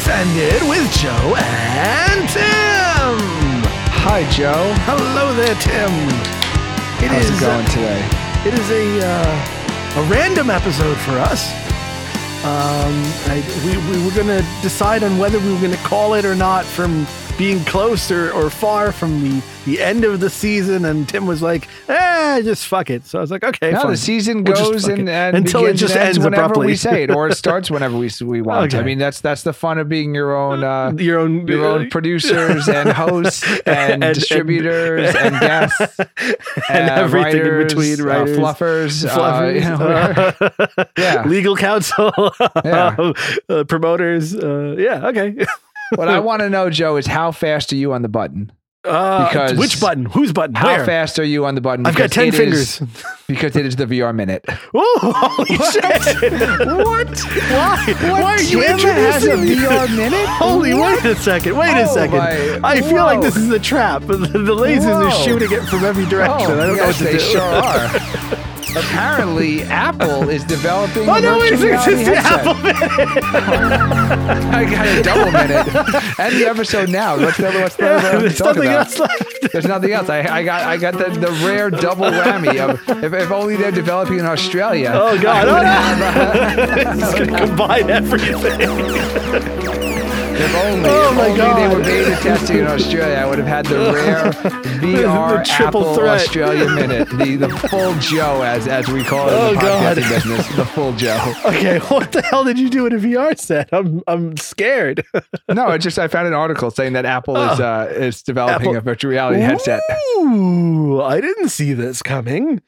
Offended with Joe and Tim. Hi, Joe. Hello there, Tim. It How's is, it going today? it is a uh, a random episode for us. Um, I, we, we were going to decide on whether we were going to call it or not from being close or, or far from the, the end of the season. And Tim was like, eh, just fuck it. So I was like, okay, No, fine. the season We'll goes and, and Until it just and ends ends whenever abruptly. we say it, or it starts whenever we we want. I mean, that's that's the fun of being your own uh, your own, your own producers and hosts and, And- distributers and, guests and uh, everything in writers, between, uh, writers. fluffers, uh, Fluffers, you know, uh, yeah. legal counsel, Yeah. uh, promoters. Uh, yeah, okay. What I want to know, Joe, is how fast are you on the button? Uh, Because- which button? Whose button? How Where? fast are you on the button? I've got ten fingers. is- because it is the VR minute. Oh, holy shit! What? Why? Why are you Tim has a? VR minute? Holy, wait a second. Wait a Oh, second. my- I feel like this is a trap. The, the lasers are shooting it from every direction. I don't know what yes, to they do. sure are. Apparently, Apple is developing. Oh no! Wait a second. The reality Apple headset. I got a double minute, and the episode now. What's the other? What's the other? There's nothing about? else left. There's nothing else. I, I got I got the, the rare double whammy of if, if only they're developing in Australia. Oh god! Oh, have, no. It's gonna combine everything. If only, Oh if only they God. were beta testing in Australia, I would have had the rare VR The triple Apple threat. Australia minute, the the full Joe as as we call it Oh, in the God. podcasting business, the full Joe. Okay, what the hell did you do in a VR set? I'm I'm scared. No, it just I found an article saying that Apple is uh, is developing Oh. Apple- a virtual reality headset. Ooh, I didn't see this coming.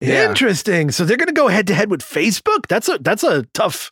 Yeah. Interesting. So they're going to go head to head with Facebook. That's a that's a tough.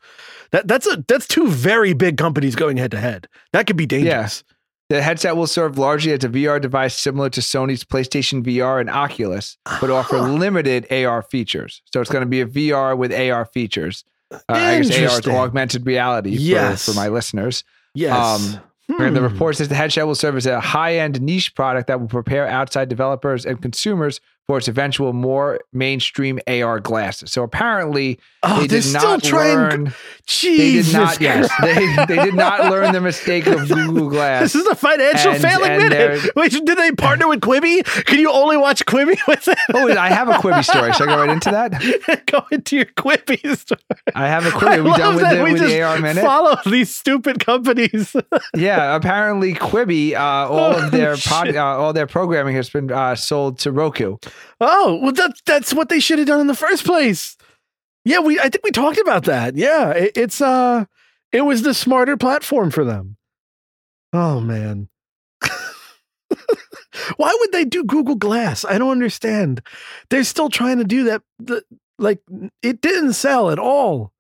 That that's a that's two very big companies going head to head. That could be dangerous. The headset will serve largely as a VR device similar to Sony's PlayStation VR and Oculus, but offer Ah. limited AR features. So it's going to be a VR with AR features. Uh, I guess AR is augmented reality for, Yes. for my listeners. Yes. Um, And the Hmm. report says the headset will serve as a high-end niche product that will prepare outside developers and consumers for its eventual more mainstream AR glasses. So apparently, Oh, they they're did still not trying. learn. They Jesus did not. Yes, they they did not learn the mistake of Google Glass. This is a financial And- failing and minute. Wait, did they partner with Quibi? Can you only watch Quibi with it? Oh, I have a Quibi story. Should I go right into that? Go into your Quibi story. I have a Quibi. Are we done with the, we with just the AR minute? follow these stupid companies. Yeah, apparently Quibi, uh, all of their pod, uh, all their programming has been uh, sold to Roku. Oh, well, that that's what they should have done in the first place. Yeah, we I think we talked about that. Yeah, it, it's uh, it was the smarter platform for them. Oh man, why would they do Google Glass? I don't understand. They're still trying to do that. The, like it didn't sell at all.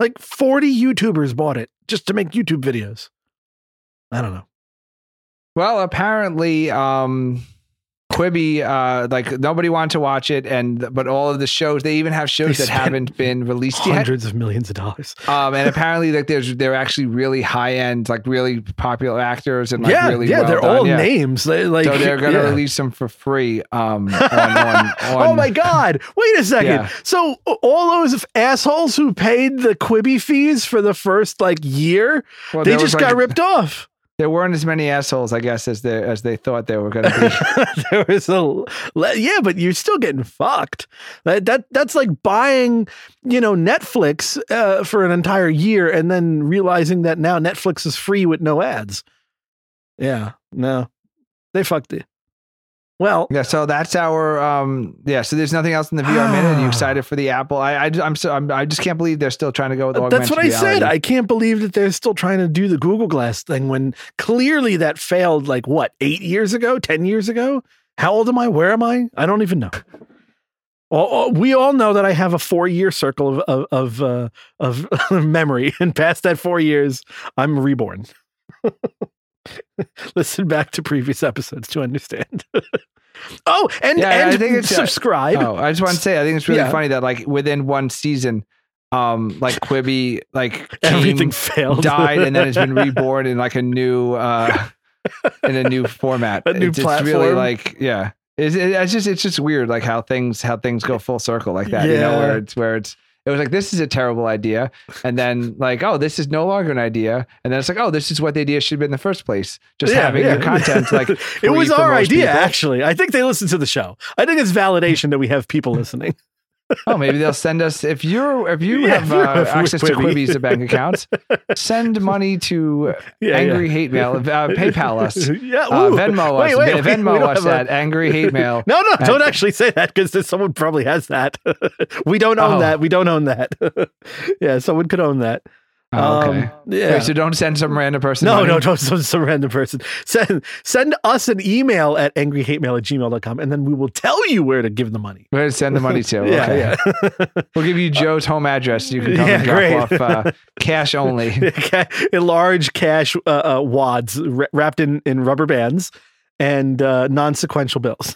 Like forty YouTubers bought it just to make YouTube videos. I don't know. Well, apparently, um, Quibi, uh, like nobody wanted to watch it, and but all of the shows they even have shows that haven't been released yet. Hundreds of millions of dollars. Um, and apparently, like there's they're actually really high end, like really popular actors, and like yeah, really yeah, well they're done. all yeah. names. They, like, so they're gonna yeah. release them for free. Um, on, on, oh my god! Wait a second. So all those assholes who paid the Quibi fees for the first like year, Well, they just like, got ripped off. There weren't as many assholes, I guess, as they as they thought there were going to be. there was a yeah, but you're still getting fucked. That, that that's like buying, you know, Netflix uh, for an entire year and then realizing that now Netflix is free with no ads. Yeah, no, they fucked it. Well, Yeah, so that's our um yeah. So there's nothing else in the VR minute. Are you excited for the Apple? I, I I'm so I'm, I just can't believe they're still trying to go with augmented That's what I said. I can't believe that they're still trying to do the Google Glass thing when clearly that failed like what, eight years ago, 10 years ago? How old am I? Where am I? I don't even know. All- we all know that I have a four year circle of, of, of, uh, of memory, and past that four years, I'm reborn. Listen back to previous episodes to understand. oh, and, Yeah, I and think it's, uh, subscribe. Oh, I just want to say, I think it's really Yeah. funny that like within one season, um, like Quibi, like Everything failed. died, and then it's been reborn in like a new, uh, in a new format. A new it's, it's really like, yeah, it's, it's just it's just weird, like how things how things go full circle like that. You know, where it's where it's It was like this is a terrible idea, and then like oh this is no longer an idea, and then it's like oh this is what the idea should have been in the first place. Just Yeah, having yeah. your content like it was our idea, people. actually. I think they listen to the show. I think it's validation that we have people listening. Oh, maybe they'll send us if you're if you Yeah, have uh, access to Quibi. Quibi's bank accounts, send money to Yeah, angry hate mail. Uh, PayPal us. yeah, Uh. Venmo Wait, us. wait, Venmo us have a- angry hate mail. No, no, don't at- actually say that because someone probably has that. we don't own Oh. that. We don't own that. yeah, someone could own that. Oh, okay. Um, yeah. Wait, so don't send some random person. no, money? no, don't send some random person. Send send us an email at angryhatemail at gmail.com and then we will tell you where to give the money. Where to send the money to? Yeah, okay. yeah. We'll give you Joe's home address. You can come Yeah, and drop great. off uh, cash only. In large cash uh, uh, wads wrapped in, in rubber bands and uh, non-sequential bills.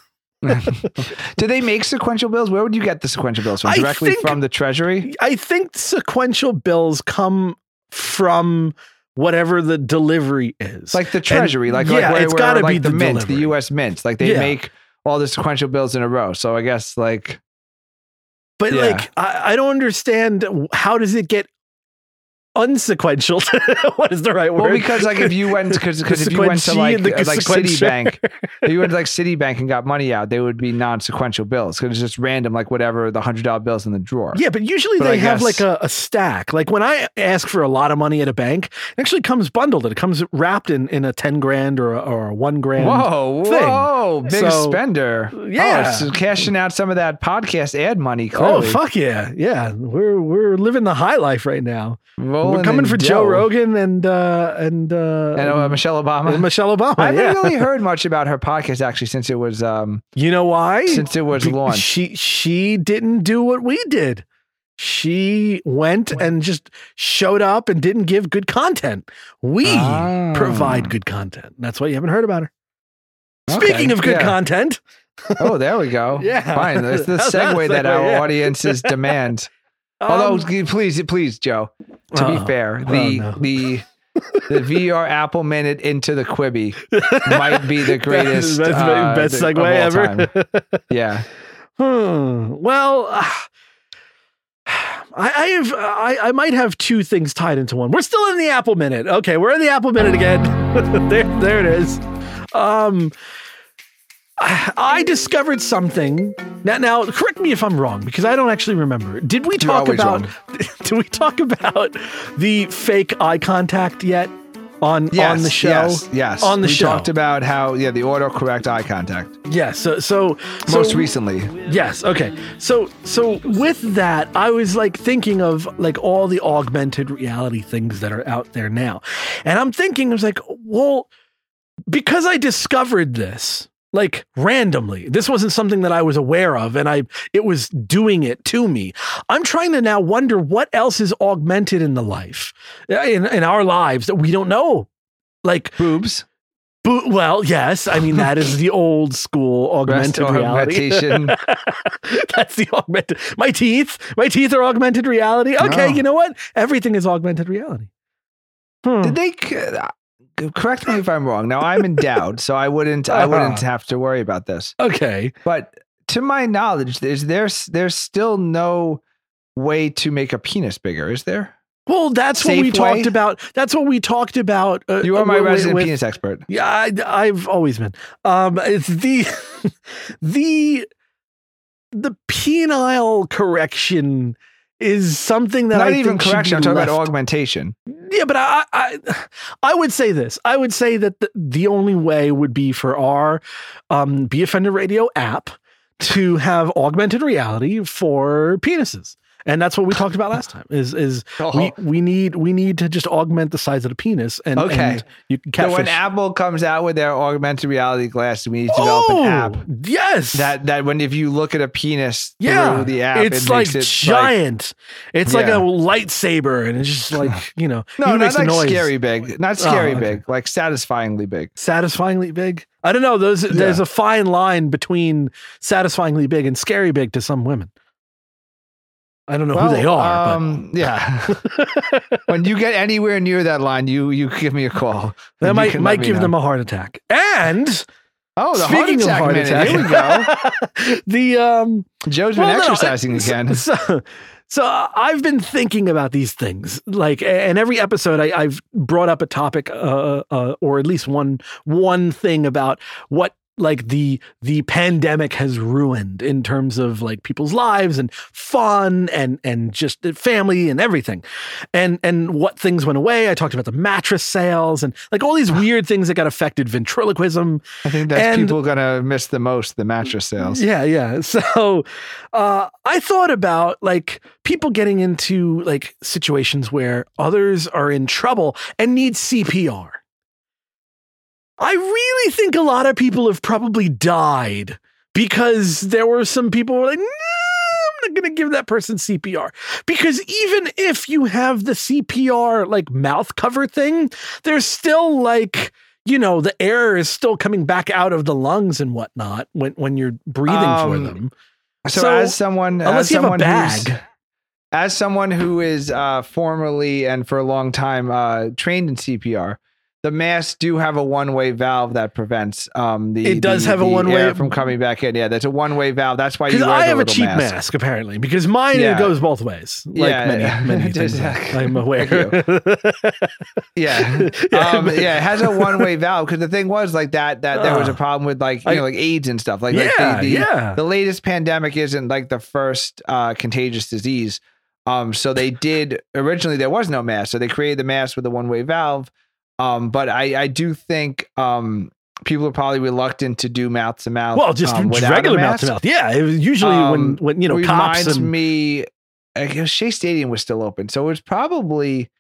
Do they make sequential bills? Where would you get the sequential bills from? Directly think- from the treasury? I think sequential bills come from whatever the delivery is. Like the treasury, like, yeah, like where, it's where, gotta like be the, the mint, delivery. the U.S. mint. Like they Yeah. make all the sequential bills in a row. So I guess like but yeah. like I, I don't understand how does it get unsequential? what is the right word? well because like if you went because if you went to like the uh, like. Citibank, if you went to like Citibank and got money out, they would be non-sequential bills because it's just random, like whatever the hundred dollar bills in the drawer. Yeah, but usually But they I have guess- like a, a stack. Like when I ask for a lot of money at a bank, it actually comes bundled. It comes wrapped in, in a 10 grand or a, or a one grand. Whoa, thing. whoa, big So, spender. yeah. Oh, so cashing out some of that podcast ad money. Oh, fuck yeah. Yeah. We're, we're living the high life right now. We're coming for dough. Joe Rogan and, uh, and, uh, and uh, Michelle Obama. and Michelle Obama. I haven't yeah. really heard much about her podcast actually since it was um You know why? since it was launched. She she didn't do what we did. She went and just showed up and didn't give good content. We Ah. provide good content. That's why you haven't heard about her. Okay, Speaking of good yeah. content, Oh, there we go. Yeah. fine. That's the How's that segue that our Yeah. audiences demand. Although, um, please, please, Joe. To Uh-oh. be fair, Oh, the no. the the VR Apple Minute into the Quibi might be the greatest best, uh, best the- segue ever. Yeah. Hmm. Well, uh, I, I have I, I might have two things tied into one. We're still in the Apple Minute. Okay, we're in the Apple Minute again. there, there it is. Um, I, discovered something. Now, now, correct me if I'm wrong because I don't actually remember. Did we talk about? Did we talk about the fake eye contact yet on Yes, on the show? Yes. Yes. On the show. we show. talked about how yeah the autocorrect eye contact Yes. So, so most so- recently. Yes. Okay. So so with that, I was like thinking of like all the augmented reality things that are out there now. And I'm thinking, I was like, well, because I discovered this like randomly. This wasn't something that I was aware of and I it was doing it to me. I'm trying to now wonder what else is augmented in the life in, in our lives that we don't know. Like Boobs. bo- well, yes, I mean that is the old school augmented reality. That's the augmented. My teeth, my teeth are augmented reality. Okay, No. you know what? Everything is augmented reality. Hmm. Did they correct me if I'm wrong? Now I'm in doubt, so I wouldn't I wouldn't Uh-huh. have to worry about this. Okay. But to my knowledge, is there's there's still no way to make a penis bigger, is there? Well, that's what we way? talked about. That's what we talked about. uh, You are my with- resident with- penis expert. Yeah, I, I've always been. Um, it's the the the penile correction is something that Not I even correction. I'm talking about augmentation. Yeah, but I, I, I would say this. I would say that the, the only way would be for our um, Be Offended Radio app to have augmented reality for penises, and that's what we talked about last time. Is is oh. we, we need we need to just augment the size of the penis, and Okay. and you can So when Apple comes out with their augmented reality glasses, we need to develop oh, an app yes, that that when if you look at a penis yeah, through the app, it's it like makes it giant. it's like a lightsaber, and it's just like you know, no, not like noise. scary big, not oh, scary Oh, okay. big, like satisfyingly big. satisfyingly big. I don't know. There's there's a fine line between satisfyingly big and scary big to some women. I don't know who they are, Um, yeah. when you get anywhere near that line, you you give me a call. that might might give know. them a heart attack. And Oh, the Speaking heart of attack heart attack, Here we go. the um, Joe's been Well, no, exercising so- again. So, so I've been thinking about these things, like, and every episode I, I've brought up a topic, uh, uh, or at least one one thing about what like the the pandemic has ruined in terms of like people's lives and fun and and just family and everything and and what things went away i talked about the mattress sales and like all these weird things that got affected ventriloquism I think that's and- people gonna miss the most the mattress sales. yeah, yeah. So uh, I thought about like people getting into like situations where others are in trouble and need CPR. I really think a lot of people have probably died because there were some people who were like, no, I'm not going to give that person CPR. Because even if you have the CPR like mouth cover thing, there's still like, you know, the air is still coming back out of the lungs and whatnot when, when you're breathing for Um, them. So, So, as someone, Unless as you have a bag. as someone who is uh, formerly and for a long time uh, trained in CPR, the masks do have a one-way valve that prevents um, the. It does the- have a one-way- air from coming back in. Yeah, that's a one-way valve. That's why you wear I have a cheap mask. mask. apparently, because mine Yeah. goes both ways. Like Yeah, many, yeah. many things. I'm aware. Yeah. Um, yeah, it has a one-way valve because the thing was like that that there was a Uh, problem with like you I- know like AIDS and stuff like, like yeah, the, the, yeah. the latest pandemic isn't like the first uh, contagious disease. Um, so they did originally there was no mask, so they created the mask with a one way valve. Um, but I I do think um people are probably reluctant to do mouth to mouth. well, just um, regular mouth to mouth. Yeah, it was usually when Um, when you know cops reminds and me. I guess Shea Stadium was still open, so it was probably.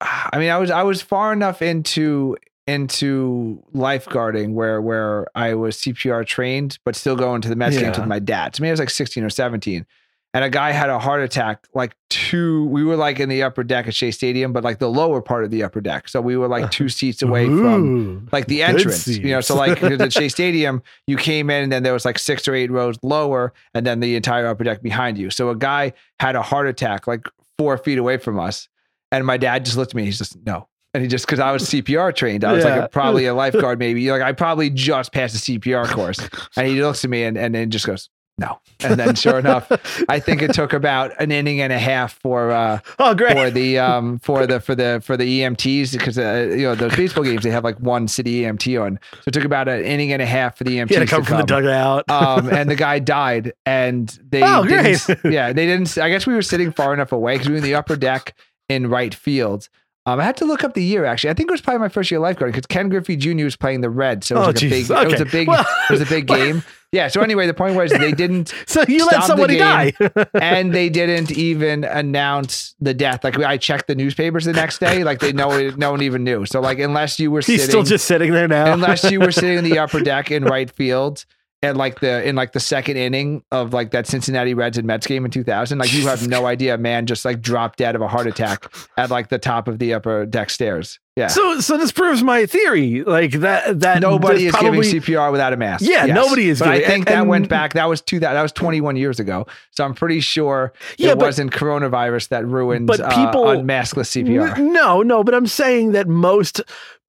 I mean, I was I was far enough into into lifeguarding where where I was CPR trained, but still going to the Mets games with my dad. To me, I was like sixteen or seventeen, and a guy had a heart attack. Like two, we were like in the upper deck at Shea Stadium, but like the lower part of the upper deck. So we were like two seats away from like the entrance, you know. So like at Shea Stadium, you came in and then there was like six or eight rows lower, and then the entire upper deck behind you. So a guy had a heart attack like four feet away from us, and my dad just looked at me. He's just no. And he just because I was CPR trained, I was like a, probably a lifeguard, maybe like I probably just passed the CPR course. And he looks at me and and then just goes no. And then sure enough, I think it took about an inning and a half for uh, oh great. for the um for the for the for the EMTs because uh, you know those baseball games they have like one city EMT on, so it took about an inning and a half for the EMTs he had to to come from the dugout. um, and the guy died, and they Oh, didn't, yeah they didn't. I guess we were sitting far enough away because we were in the upper deck in right field. Um, I had to look up the year actually. I think it was probably my first year of lifeguarding because Ken Griffey Jr. was playing the Reds, so it was Oh, like a big, Jesus. it was a big, Well- it was a big game. Yeah. So anyway, the point was they didn't so you let somebody die. and they didn't even announce the death. Like I checked the newspapers the next day, like they know no one even knew. So like unless you were He's sitting, still just sitting there now. unless you were sitting in the upper deck in right field and like the in like the second inning of like that Cincinnati Reds and Mets game in 2000, like you have no idea, man just like dropped dead of a heart attack at like the top of the upper deck stairs. Yeah. so so this proves my theory. Like that that Nobody is probably, giving CPR without a mask. Yeah, nobody is But I think and- that went back. That was two. That that was 21 years ago. So I'm pretty sure Yeah, it but- wasn't coronavirus that ruined But uh, people- unmaskless CPR. N- No, no, but I'm saying that most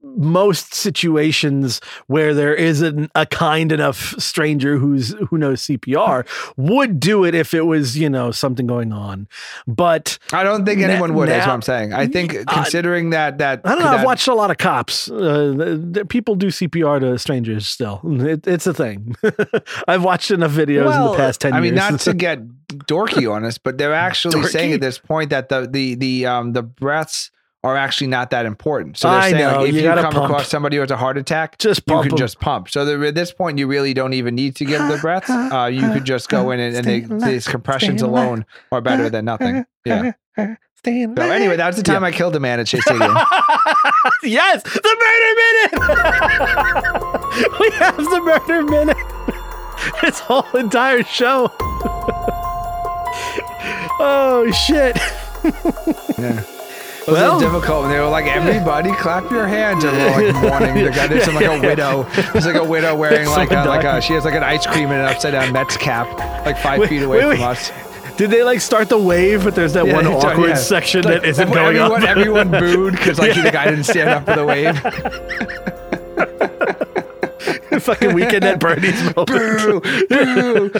most situations where there isn't a kind enough stranger who's who knows CPR would do it if it was you know something going on. But I don't think Na- anyone would. That's what I'm saying. I think Uh, considering that that I don't know. I've that- watched a lot of cops. Uh, people do CPR to strangers still. It, it's a thing. I've watched enough videos in the past ten I years. mean, not to get dorky on us, but they're actually saying at this point that the the the um the breaths are actually not that important. So they're I saying know, like, if you you, come pump. across somebody who has a heart attack, just you can just pump. So at this point, you really don't even need to give the breaths. Uh, you could just go in and, and they, these compressions alone are better than nothing. Yeah. Staying So anyway, that was the time I killed a man at Shea Stadium. yes, the murder minute. we have the murder minute. This whole entire show. oh shit! Yeah. It was Well- difficult. And they were like, everybody clap your hands. And we're like mourning. The guy, there's some, like a widow. There's like a widow wearing like a, like a, she has like an ice cream and an upside down Mets cap, like five Wait, feet away wait, from wait. us. Did they like start the wave? But there's that Yeah, one awkward yeah. section Like, that isn't going everyone, on. Everyone booed because like the guy didn't stand up for the wave. fucking weekend at Bernie's boo, boo.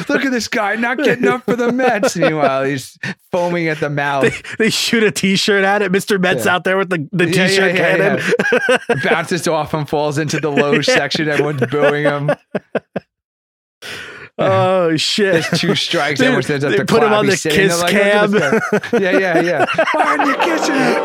Look at this guy not getting up for the Mets. Meanwhile, he's foaming at the mouth. They, they shoot a T-shirt at it. Mr. Met's Yeah. out there with the, the Yeah, T-shirt yeah, cannon. Bounces off and falls into the low section. Everyone's booing him. oh shit! There's two strikes. They- Everyone stands up they to put him on the kiss like, "Look at. Yeah, yeah, yeah. You kissing him?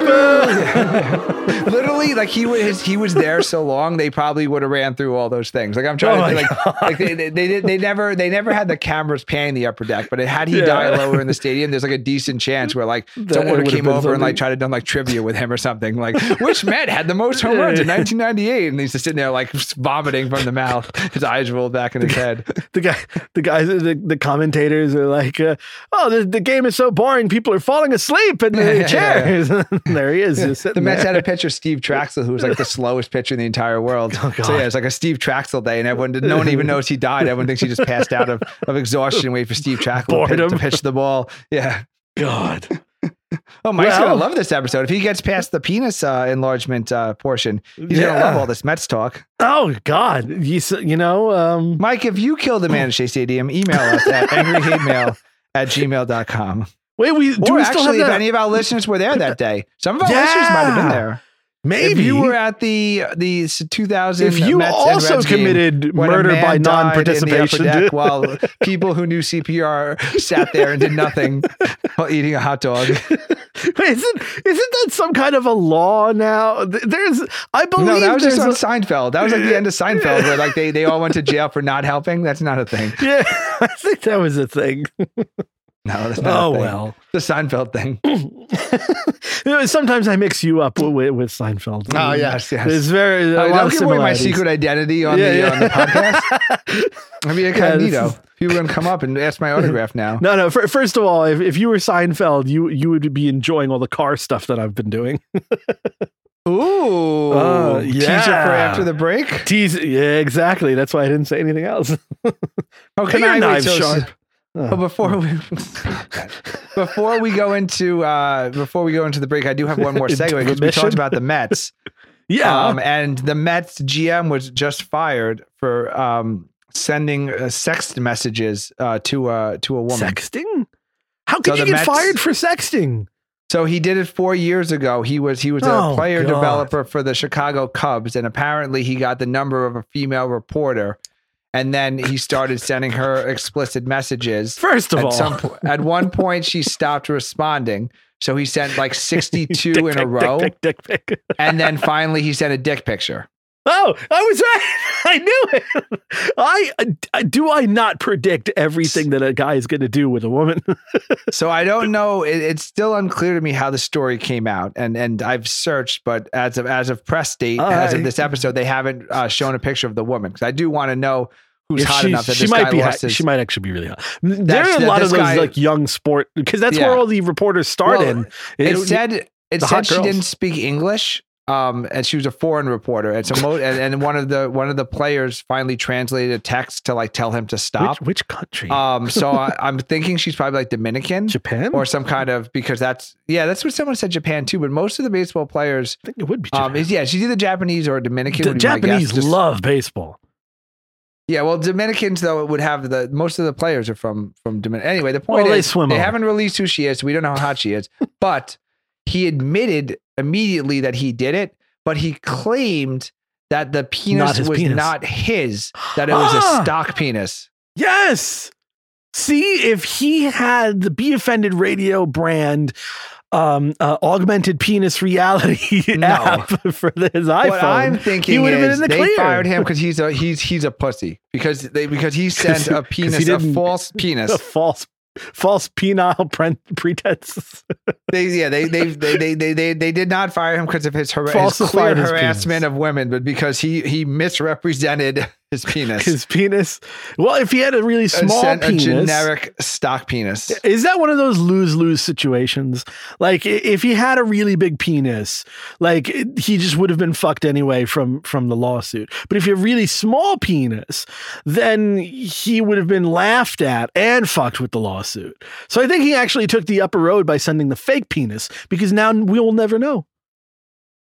Boo, boo. Literally, like he was he was there so long, they probably would have ran through all those things. Like I'm trying Oh to think, like, like they, they they they never they never had the cameras panning the upper deck, but had he Yeah. died lower in the stadium, there's like a decent chance where like That someone it would have came over and like something. tried to done like trivia with him or something. Like which Met had the most home runs in 1998, and he's just sitting there like vomiting from the mouth, his eyes rolled back in his head. the guy, the guys, the, the commentators are like, uh, "Oh, the, the game is so boring. People are falling asleep in the chairs." there he is, just The Mets there. had a pitcher, Steve Trachsel, who was like the slowest pitcher in the entire world. Oh, so yeah, it's like a Steve Trachsel day, and everyone, did no one even knows he died. Everyone thinks he just passed out of, of exhaustion, waiting for Steve Trachsel to pitch, to pitch the ball. Yeah. God. Oh, Mike's Well- gonna love this episode. If he gets past the penis uh, enlargement uh, portion, he's gonna love all this Mets talk. Oh God. You you know um, Mike, if you kill the man at Shea Stadium, email us at angryhatemail at gmail.com. wait we do Or we still actually, if any of our listeners were there that day, some of our Yeah. listeners might have been there. Maybe If you were at the the 2000, if you Mets and also committed murder by died in the upper non-participation, deck while people who knew CPR sat there and did nothing while eating a hot dog. Wait, isn't isn't that some kind of a law now? There's, I believe No, that was just on a- Seinfeld. That was like the end of Seinfeld, where like they, they all went to jail for not helping. That's not a thing. yeah, I think that was a thing. No, that's not. Oh well. the Seinfeld thing. Sometimes I mix you up with, with Seinfeld. Oh yes, yes. It's very Uh, lot don't give away my secret identity on Yeah, the yeah. on the podcast. I mean, Yeah, incognito. People gonna come up and ask my autograph now. No, no. fir- First of all, if, if you were Seinfeld, you you would be enjoying all the car stuff that I've been doing. Ooh, Uh, teaser for after the break. Tease, yeah, exactly. That's why I didn't say anything else. Oh, Can knife so- sharp? But before we before we go into uh before we go into the break, I do have one more segue because we talked about the Mets. yeah, Um, and the Mets GM was just fired for um sending uh, sext messages uh to uh to a woman. sexting. How could So you get Mets- fired for sexting? So he did it four years ago. He was he was a Oh, player God. developer for the Chicago Cubs, and apparently he got the number of a female reporter, and then he started sending her explicit messages. First of at all, some po- at one point she stopped responding, so he sent like sixty two Dick in a row, Dick pic, dick pic. and then finally he sent a dick picture. Oh, I was right. I knew it. I, I do. I not predict everything that a guy is going to do with a woman. So I don't know. It, it's still unclear to me how the story came out, and and I've searched, but as of as of press date, as of this episode, they haven't uh, shown a picture of the woman because I do want to know who's If hot she's- enough that she might be. hot- his. She might actually be really hot. There are a lot of those guy- like young sport because that's Yeah. where all the reporters start Well, in. it It- said it said she girls. didn't speak English. Um, and she was a foreign reporter, and so mo- and, and one of the one of the players finally translated a text to like tell him to stop. which, which country? Um, so I, I'm thinking she's probably like Dominican Japan or some kind of because that's yeah, that's what someone said Japan too. But most of the baseball players, I think it would be. Japan. um, is yeah, she's either Japanese or Dominican. the my guess. Japanese Just- love baseball. Yeah, well, Dominicans though would have the most of the players are from from Dominican. Anyway, the point Well, they is swim they over. haven't released who she is, so we don't know how hot she is. But he admitted immediately that he did it, but he claimed that the penis Not was penis. not his, that it was Ah! a stock penis. Yes. See, if he had the Be Offended Radio brand um, uh, augmented penis reality No. app for his iPhone, What I'm thinking he would've been in the they clear. fired him because he's a he's he's a pussy because they because he sent a penis a false a penis. false false penile pre- pretense. They yeah they they they they they they, they did not fire him because of his, har- his clear harassment penis. of women, but because he he misrepresented his penis. his penis. Well, if he had a really small sent penis, a generic stock penis. Is that one of those lose lose situations? Like if he had a really big penis, like he just would have been fucked anyway from from the lawsuit. But if you have a really small penis, then he would have been laughed at and fucked with the lawsuit. So I think he actually took the upper road by sending the fake penis because now we will never know.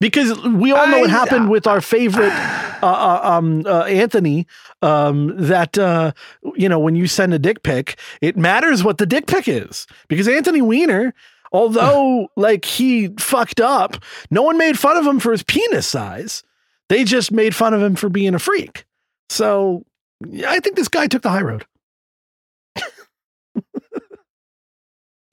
Because we all know what I- happened with our favorite uh, uh, um, uh, Anthony, um, that uh, you know when you send a dick pic, it matters what the dick pic is because Anthony Weiner, although like he fucked up, no one made fun of him for his penis size. They just made fun of him for being a freak. So I think this guy took the high road.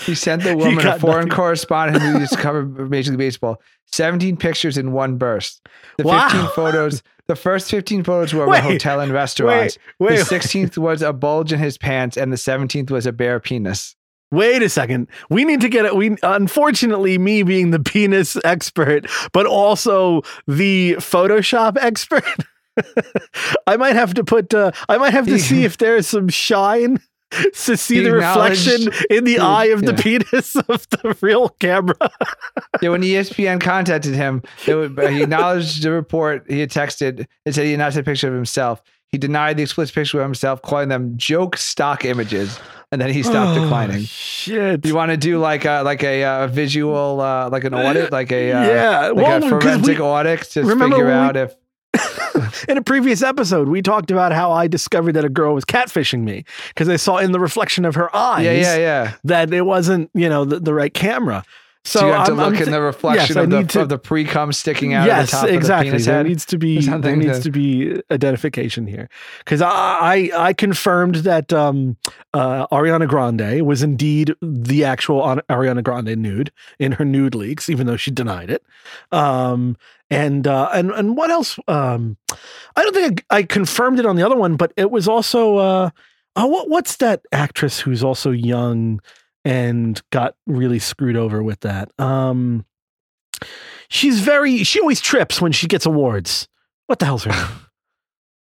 He sent the woman a foreign nothing. correspondent who used to cover Major League Baseball 17 pictures in one burst. The Wow. 15 photos, the first 15 photos were of Wait, a hotel and restaurants. wait, the 16th was a bulge in his pants, and the 17th was a bare penis. Wait a second. We need to get it. We unfortunately, me being the penis expert, but also the Photoshop expert. I might have to put. Uh, I might have to see if there's some shine to see the reflection in the eye of the penis of the real camera. Yeah, when ESPN contacted him, it would, he acknowledged the report he had texted and said he had not sent a picture of himself. He denied the explicit picture of himself, calling them joke stock images, and then he stopped Oh, declining. Shit. You want to do like a like a, uh visual uh, like an audit, like a uh, yeah. like well, a forensic we- audit to figure when we- out if in a previous episode, we talked about how I discovered that a girl was catfishing me because I saw in the reflection of her eyes yeah yeah yeah. that it wasn't, you know, the, the right camera. So, So, you have to I'm- look I'm in the reflection yes, of the to- of the sticking out yes, of the top exactly. of the penis there head. needs to be there something needs to- to be identification here because I, I I confirmed that um, uh, Ariana Grande was indeed the actual Ariana Grande nude in her nude leaks, even though she denied it. Um, and uh, and and what else? Um, I don't think I, I confirmed it on the other one, but it was also uh, oh, what what's that actress who's also young and got really screwed over with that? Um, she's very she always trips when she gets awards. What the hell's her name?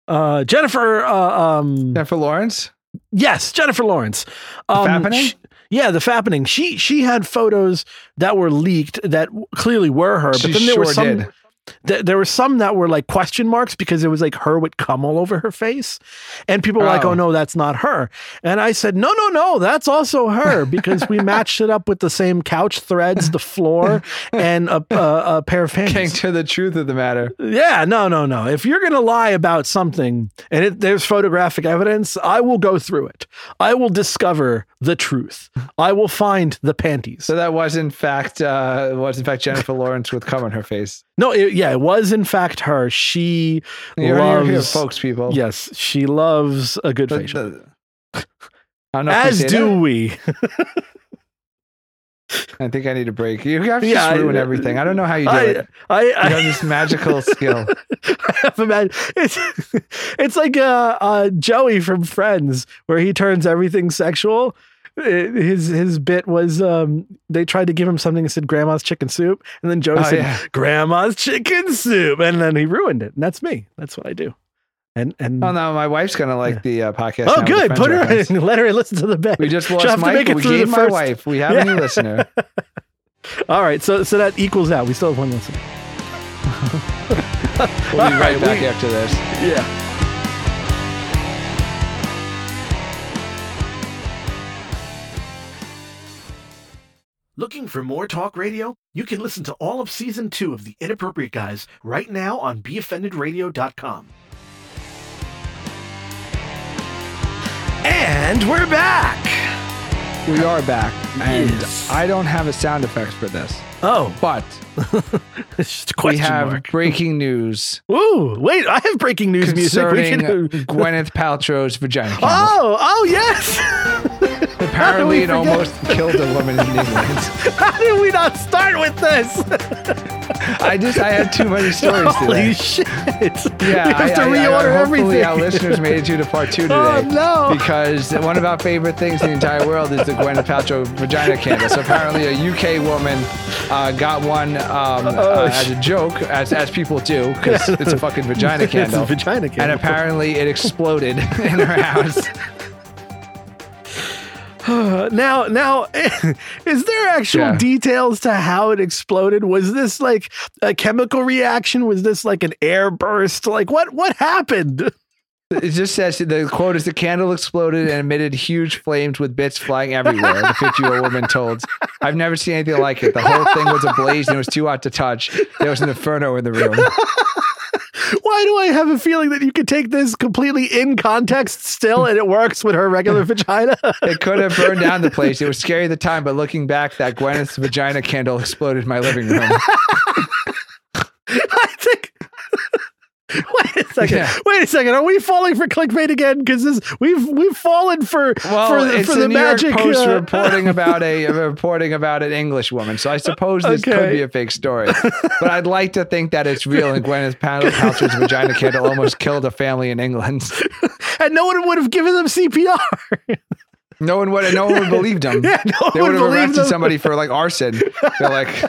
Uh, Jennifer. Uh, um, Jennifer Lawrence. yes, Jennifer Lawrence. Um, Fappening? yeah, the fappening. She she had photos that were leaked that clearly were her, but She then there were sure some. did. Th- there were some that were like question marks because it was like her with cum all over her face, and people were like, Oh. "Oh no, that's not her." And I said, "No, no, no, that's also her because we matched it up with the same couch threads, the floor, and a, a, a pair of Getting panties." to the truth of the matter. Yeah, no, no, no. If you're gonna lie about something and it, there's photographic evidence, I will go through it. I will discover the truth. I will find the panties. So that was in fact uh, was in fact Jennifer Lawrence with cum on her face. No, it, yeah, it was in fact her. She You're, you're here, loves, folks, people. yes, she loves a good The- facial. the- I know As do that. we. I think I need a break. You have to Yeah, just I- ruin everything. I don't know how you do I, it. I, You have this magical skill. I have imagine it's it's like uh, uh, Joey from Friends, where he turns everything sexual. It- his his bit was um, they tried to give him something and said "Grandma's chicken soup," and then Joey Oh, said yeah. "Grandma's chicken soup," and then he ruined it. And that's me. That's what I do. And and Oh no, my wife's gonna like the uh, podcast. oh, now with the good. Put her reference. in. Let her listen to the bit. We just lost have to make Michael. it We gave the my first- wife. We have Yeah. a new listener. All right, so so that equals out. We still have one listener. We'll be right right, back we- after this. Yeah. Looking for more talk radio? You can listen to all of season two of The Inappropriate Guys right now on BeOffendedRadio.com. And we're back. We are back, and Yes. I don't have a sound effects for this, Oh, but it's just a we have mark. breaking news Ooh, wait, I have breaking news music. We can do- Gwyneth Paltrow's vagina candle. Oh, oh yes. Apparently, it forget? almost killed a woman in England. How did we not start with this? I just I had too many stories Holy today. shit! Yeah, we have I, to I- I- reorder hopefully everything. our listeners made it to the part two oh, today. Oh no! Because one of our favorite things in the entire world is the Gwyneth Paltrow vagina candle. So apparently, a UK woman uh, got one um, uh, as a joke, as as people do, because it's a fucking vagina It's a candle. vagina candle. And apparently, it exploded in her house. now, now, is there actual Yeah. details to how it exploded? Was this like a chemical reaction? Was this like an air burst? Like what? What happened? It just says the quote is the candle exploded and emitted huge flames with bits flying everywhere. The 50 year old woman told. I've never seen anything like it. The whole thing was ablaze and it was too hot to touch. There was an inferno in the room. Why do I have a feeling that you could take this completely in context still and it works with her regular vagina? It could have burned down the place. It was scary at the time, but looking back, that Gwyneth's vagina candle exploded in my living room. I think. Wait a second. Yeah. Wait a second. Are we falling for clickbait again? Because this we've we've fallen for Well, for the, it's for the the New magic York Post uh, reporting about a reporting about an English woman. So I suppose this could be a fake story, but I'd like to think that it's real. And Gwyneth Paltrow's vagina candle almost killed a family in England. and no one would have given them CPR. No one would. No one would believe them. yeah, no they would would have arrested them. somebody for like arson. They're like,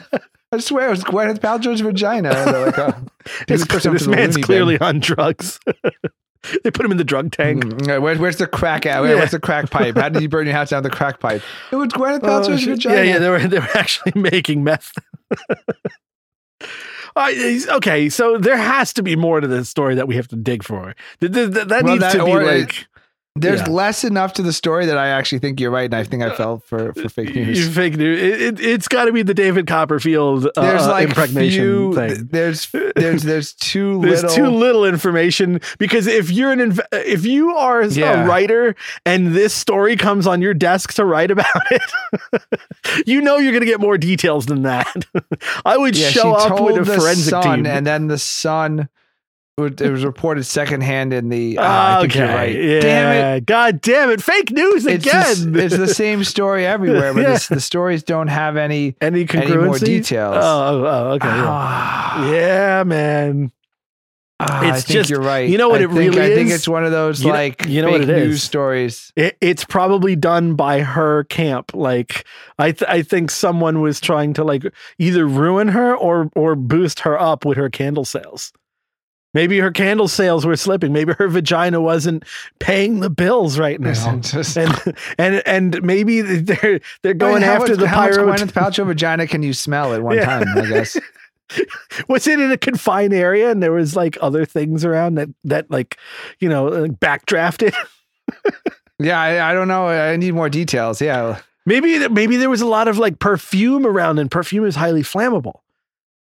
I swear it was Gwyneth Paltrow's vagina. They're like, oh, This, this person this to the man's loony bin. clearly on drugs. they put him in the drug tank. Mm, where- where's the crack at? Where- Yeah. Where's the crack pipe? How did you burn your house down the crack pipe? It was Gwyneth Oh, Paltrow's vagina. yeah, yeah, they were they were actually making meth. Uh, okay, so there has to be more to the story that we have to dig for. Th- th- th- that Well, needs that- to be like There's Yeah. less enough to the story that I actually think you're right, and I think I fell for, for fake you news. fake news. It, it, it's got to be the David Copperfield uh, There's like impregnation few, thing. There's there's there's too There's little. too little information because if you're an inv- if you are a writer and this story comes on your desk to write about it, you know you're going to get more details than that. I would yeah, show up with a the forensic son, team. and then the son. It was reported secondhand in the. Uh, I think you're right. Yeah. Damn it! God damn it. Fake news It's, again. the, it's the same story everywhere, but Yeah. the stories don't have any. Any any more details. Oh, oh, oh, okay. Yeah. Ah, Yeah, man. I It's think just- you're right. you know what I it think, really I think it's one of those You know- like you know what fake it news is? stories. It, it's probably done by her camp. Like I, th- I think someone was trying to like either ruin her or or boost her up with her candle sales. Maybe her candle sales were slipping. Maybe her vagina wasn't paying the bills right now. Just- and and and maybe they're they're I mean, going after much, the how much pyro. Gwyneth Paltrow vagina can you smell at one Yeah. time? I guess. was it in a confined area and there was like other things around that that like you know uh, backdrafted? Yeah, I, I don't know. I need more details. Yeah, Maybe maybe there was a lot of like perfume around, and perfume is highly flammable.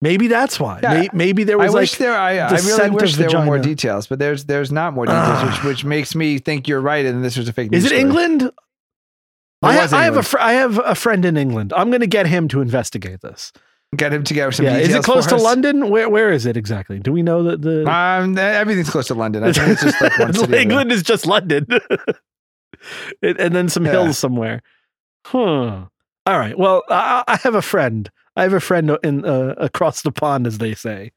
Maybe that's why. Yeah. May- maybe there I was wish like there. I, I really wish there were more details, but there's there's not more details, Ugh. which which makes me think you're right, and this was a fake news. is it story. England? I, was I have a fr- I have a friend in England. I'm going to get him to investigate this. Get him to get some Yeah, details. is it close to us. London? Where where is it exactly? Do we know that the Um, everything's close to London. I think it's just like. England is just London, and then some Yeah. hills somewhere. Huh. All right. Well, I, I have a friend. I have a friend in uh, across the pond, as they say.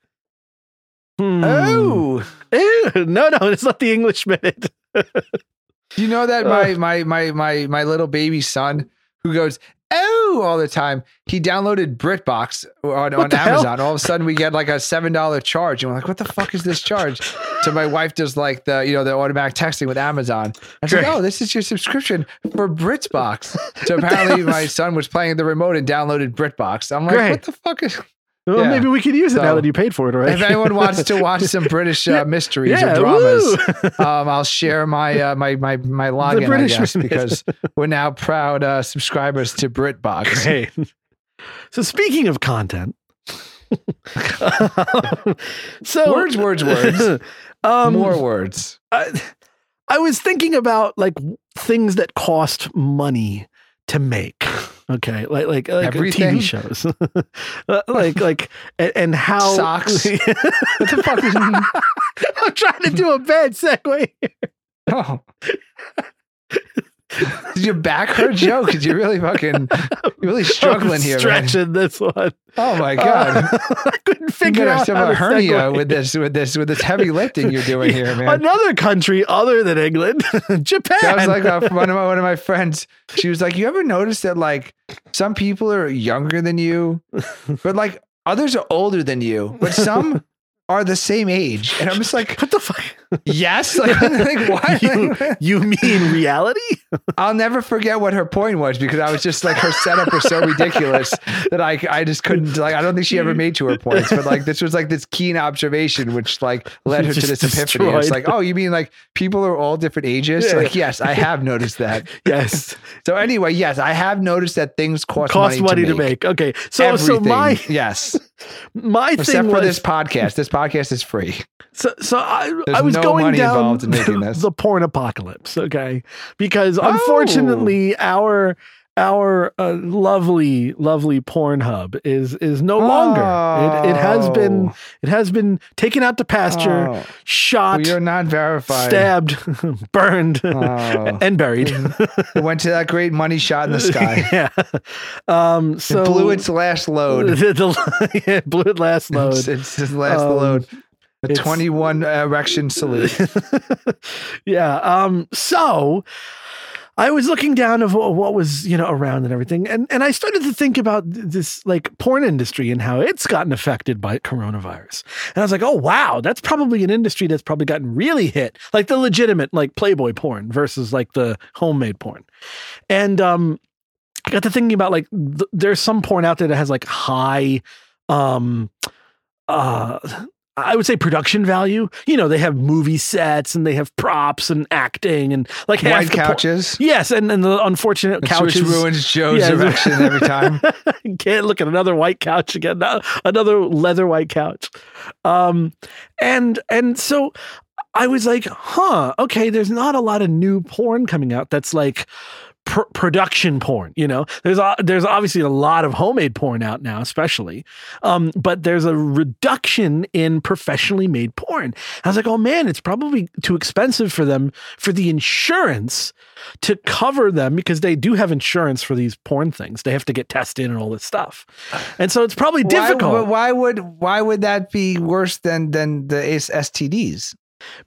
Hmm. Oh, Ew, no, no, it's not the English minute. you know that my my my my my little baby son who goes oh all the time. He downloaded BritBox on, on the hell? Amazon. All of a sudden, we get like a seven dollar charge, and we're like, "What the fuck is this charge?" so my wife does like the you know the automatic texting with Amazon. I was like, "Oh, this is your subscription for BritBox." So apparently, my son was playing the remote and downloaded BritBox. I'm like, Great. "What the fuck is?" Well, Yeah. maybe we could use it now that you paid for it already. If anyone wants to watch some British uh, mysteries yeah, or dramas, um, I'll share my uh, my my my login, British I guess, because we're now proud uh, subscribers to BritBox. Great. So speaking of content, so Words, words, words. Um, More words. I, I was thinking about like things that cost money to make. Okay, like like like uh, Everything? TV shows, like like and, and how Socks. What the fuck is? I'm trying to do a bad segue. Oh. Did your back hurt, Joe? Because you're really fucking, you're really struggling I'm here, man. stretching this one. Oh my god! Uh, I couldn't figure out a to hernia segue. with this, with this, with this heavy lifting you're doing here, man. Another country other than England, Japan. That was like uh, one of my one of my friends. She was like, "You ever notice that like some people are younger than you, but like others are older than you, but some are the same age?" And I'm just like, what the fuck? "Yes, like, like what?" You, you mean reality? I'll never forget what her point was because I was just like her setup was so ridiculous that I I just couldn't like I don't think she ever made to her points, but like this was like this keen observation which like led her to this epiphany. It's like, oh, you mean like people are all different ages? Yeah. Like, yes, I have noticed that. Yes, So anyway, yes, I have noticed that things cost, cost money, to, make. make. Okay, so so my yes, My Except thing for was this podcast. This podcast is free. so, so I, There's I was no going down involved in making the, the porn apocalypse, okay? Because Oh. unfortunately, our our uh, lovely, lovely Pornhub is is no longer. It, it has been Oh. it has been taken out to pasture, Oh. shot, Well, you're not verified. stabbed, burned, Oh. and buried. It went to that great money shot in the sky. yeah. Um. So it blew its last load. the, the- yeah, blew it last load. It's, it's its last Um, load. A 21 erection salute. yeah. Um. So I was looking down of what, was you know around and everything, and and I started to think about this like porn industry and how it's gotten affected by coronavirus. And I was like, oh wow, that's probably an industry that's probably gotten really hit, like the legitimate like Playboy porn versus like the homemade porn. And um, I got to thinking about like th- there's some porn out there that has like high um uh I would say production value. You know, they have movie sets and they have props and acting and like half White couches. yes, and, and the unfortunate Which couches. ruins Joe's Yeah. erection every time. Can't look at another white couch again. no- Another leather white couch. Um, and and so I was like, huh, okay. There's not a lot of new porn coming out. That's like pr- production porn. You know, there's a, there's obviously a lot of homemade porn out now, especially. Um, but there's a reduction in professionally made porn. I was like, oh man, it's probably too expensive for them for the insurance to cover them because they do have insurance for these porn things. They have to get tested and all this stuff, and so it's probably Why, difficult but why would why would that be worse than than the STDs?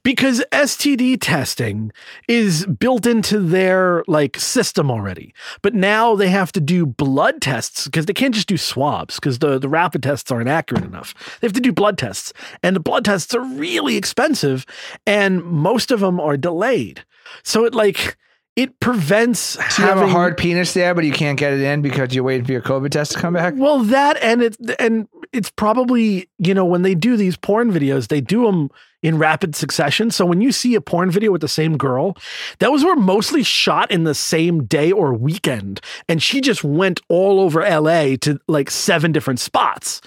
Because STD testing is built into their like system already. But now they have to do blood tests because they can't just do swabs because the, the rapid tests aren't accurate enough. They have to do blood tests, and the blood tests are really expensive, and most of them are delayed. So it like it prevents So you have a hard penis there, but you can't get it in because you're waiting for your COVID test to come back. Well, that and it and it's probably you know when they do these porn videos, they do them in rapid succession. So when you see a porn video with the same girl, those were mostly shot in the same day or weekend, and she just went all over LA to like seven different spots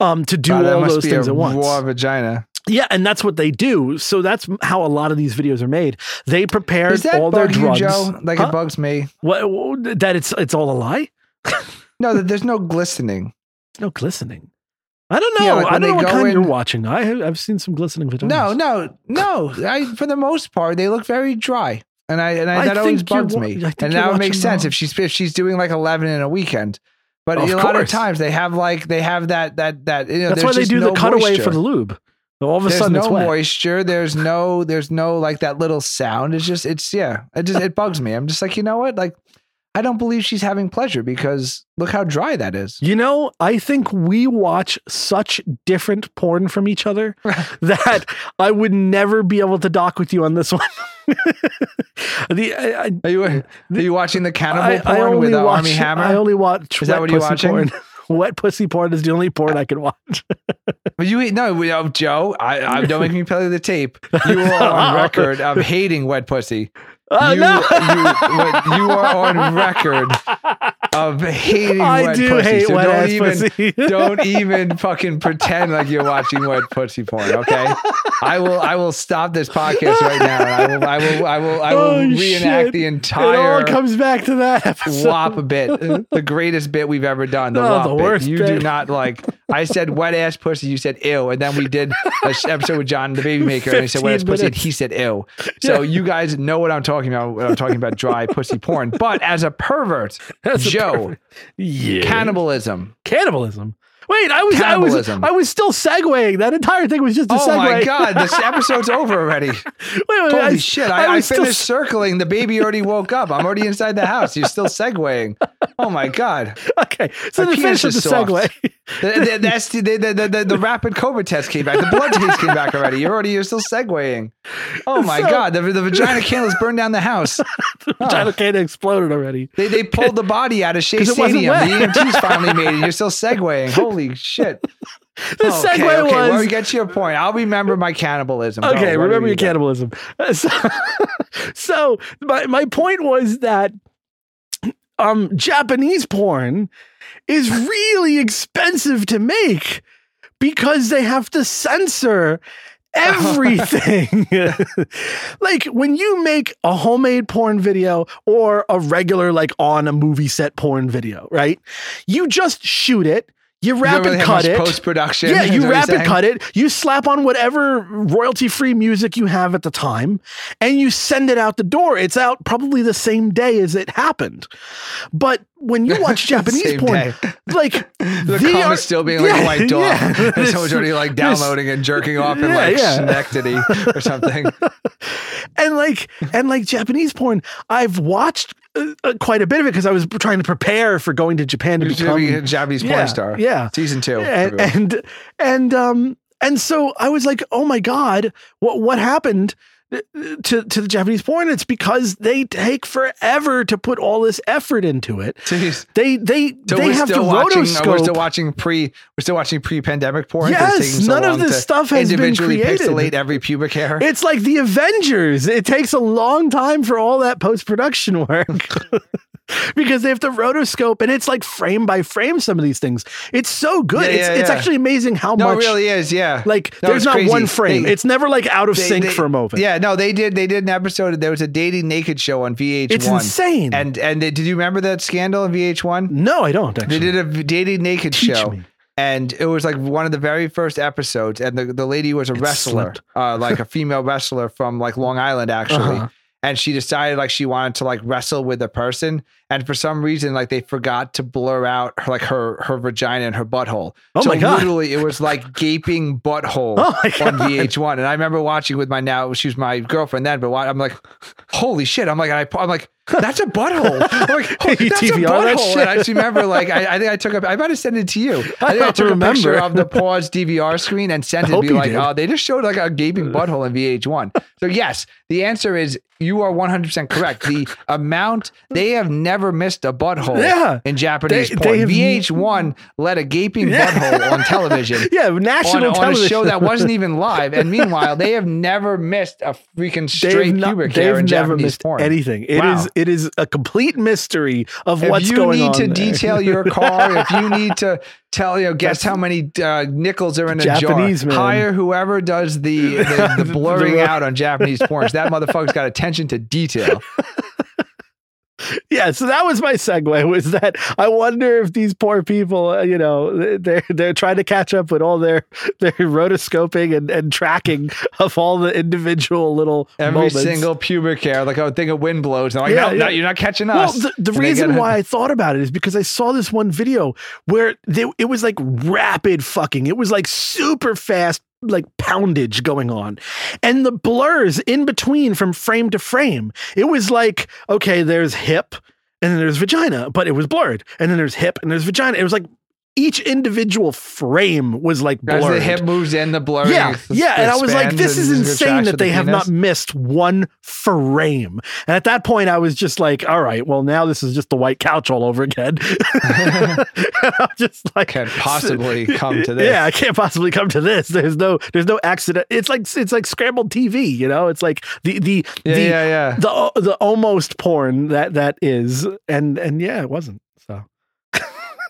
um, to do Wow, all those things at once. Raw vagina. Yeah, and that's what they do. So that's how a lot of these videos are made. They prepare all their bug you, drugs. Joe? Like Huh? it bugs me. What, that it's it's all a lie. No, there's no glistening. No glistening. I don't know. Yeah, like I don't know what kind in- you're watching. I have, I've seen some glistening videos. No, no, no. I, for the most part, they look very dry, and I and I, I that always bugs me. And now it makes sense wrong. if she's if she's doing like eleven in a weekend. But Of a lot of times they have like they have that that that. You know, That's why they do no the cutaway moisture. for the lube. All of a There's sudden, no it's wet. moisture. There's no. There's no like that little sound. It's just. It's yeah. It just it bugs me. I'm just like you know what like. I don't believe she's having pleasure because look how dry that is. You know, I think we watch such different porn from each other that I would never be able to dock with you on this one. the I, I, Are you are you watching the cannibal I, I porn only with uh, watch, Armie Hammer? I only watch Is that what you're watching? Wet pussy porn is the only porn I can watch. But you no, we- oh, Joe. I, I don't make me play the tape. You are on record of hating wet pussy. Oh you, no! you, you are on record of hating I wet do pussy. hate so wet don't even pussy. don't even fucking pretend like you're watching wet pussy porn. Okay, I will I will stop this podcast right now. I will I will I will I will Oh, reenact shit. the it all comes back to that episode. WAP bit, the greatest bit we've ever done. The oh, WAP the bit. worst You do not like. I said wet ass pussy. You said ew, and then we did a sh- episode with John the Baby Maker, and he said wet ass pussy, and he said ew. So you guys know what I'm talking about. When I'm talking about dry pussy porn, but as a pervert, That's a Joe, perfect- Yeah. cannibalism. Cannibalism. Wait, I was I was I was still segueing. That entire thing was just a Oh segue. my god, this episode's over already. Wait, wait, Holy I, shit! I, I, still finished circling. The baby already woke up. I'm already inside the house. You're still segueing. Oh my god. Okay, so My the finish of the is soft. segue. The, the, the, ST the, the, the, rapid COVID test came back. The blood test came back already. You're already you're still segueing. Oh my So- god! The, the vagina candles burned down the house. the Vagina can exploded already. They they pulled the body out of Shea Stadium. The. EMTs finally made it. You're still segueing. Holy shit! The okay, segue okay. was Well, we get to your point. I'll remember my cannibalism. Okay. what remember your you doing? cannibalism. So, so my my point was that um Japanese porn is really expensive to make because they have to censor everything. like when you make a homemade porn video or a regular like on a movie set porn video, right? You just shoot it, you wrap really and cut it. post-production. Yeah, you wrap and cut it. You slap on whatever royalty free music you have at the time, and you send it out the door. It's out probably the same day as it happened. But when you watch Japanese porn, like The comments are- still being like wiped off. yeah. And someone's already like downloading and jerking off in like yeah. Schenectady or something. and like and like Japanese porn, I've watched quite a bit of it because I was trying to prepare for going to Japan to You're become be a Japanese porn Yeah, star. yeah. Season two. and, and and um and so I was like, oh my god, what what happened uh, to to the Japanese porn? It's because they take forever to put all this effort into it. Jeez. They they So they have to watching. uh, We're still watching pre. We're still watching pre-pandemic porn. Yes, so none of this stuff has been individually created. pixelate every pubic hair. It's like the Avengers. It takes a long time for all that post production work. because they have to rotoscope and it's like frame by frame some of these things. It's so good. Yeah, it's yeah, it's yeah. actually amazing how no, much it really is. Yeah. like No, there's not crazy. one frame. They- it's never like out of They- sync they- for a moment. Yeah, no, they did. They did an episode. There was a dating naked show on VH1. It's insane. And and they, did you remember that scandal on VH1? no, I don't actually. They did a dating naked Teach show. me. And it was like one of the very first episodes, and the, the lady was a It wrestler, uh, like a female wrestler from like Long Island, actually. Uh-huh. And she decided like she wanted to like wrestle with a person, and for some reason like they forgot to blur out her, like her her vagina and her butthole. Oh so my God. literally, it was like gaping butthole Oh on VH1. And I remember watching with my now she was my girlfriend then, but I'm like, holy shit! I'm like I, I'm like that's a butthole. Like oh, that's a that butthole. shit? And I just remember like I, I think I took a I might have sent it to you. I think I, took a picture of the paused DVR screen and sent it and be like, did. oh, they just showed like a gaping butthole in VH1. So yes, the answer is you are 100% correct. The amount they have never missed a butthole Yeah. in Japanese They- porn. they have- VH1 let a gaping Yeah. butthole on television. Yeah, On, national on a show that wasn't even live, and meanwhile they have never missed a freaking They've straight not- pubic hair they've in never Japanese missed porn. anything. It is Wow. It is a complete mystery of If what's going on. If you need to there. detail your car, if you need to tell you know, guess That's- how many uh, nickels are in a Japanese jar, man. hire whoever does the the, the blurring out on Japanese porn. That motherfucker's got attention to detail. Yeah, so that was my segue. Was that I wonder if these poor people, uh, you know, they're they're trying to catch up with all their their rotoscoping and, and tracking of all the individual little Every moments. single pubic hair, like a thing of wind blows. And I'm like, Yeah, no, no, you're not catching Well, us. the, the reason why I thought about it is because I saw this one video where they, it was like rapid fucking. It was like super fast, like poundage going on. And the blurs in between from frame to frame, it was like, okay, there's hip and then there's vagina, but it was blurred. And then there's hip and there's vagina. It was like each individual frame was like as blurred. the hip moves in, the blur. Yeah, yeah, and I was like, "This is insane that with the they have not missed one frame." And at that point, I was just like, "All right, well, now this is just the white couch all over again." I'm just like, Can't possibly come to this. Yeah, I can't possibly come to this. There's no, there's no accident. It's like it's like scrambled TV. You know, it's like the the Yeah, the yeah, yeah. the the almost porn that that is, and and yeah, it wasn't.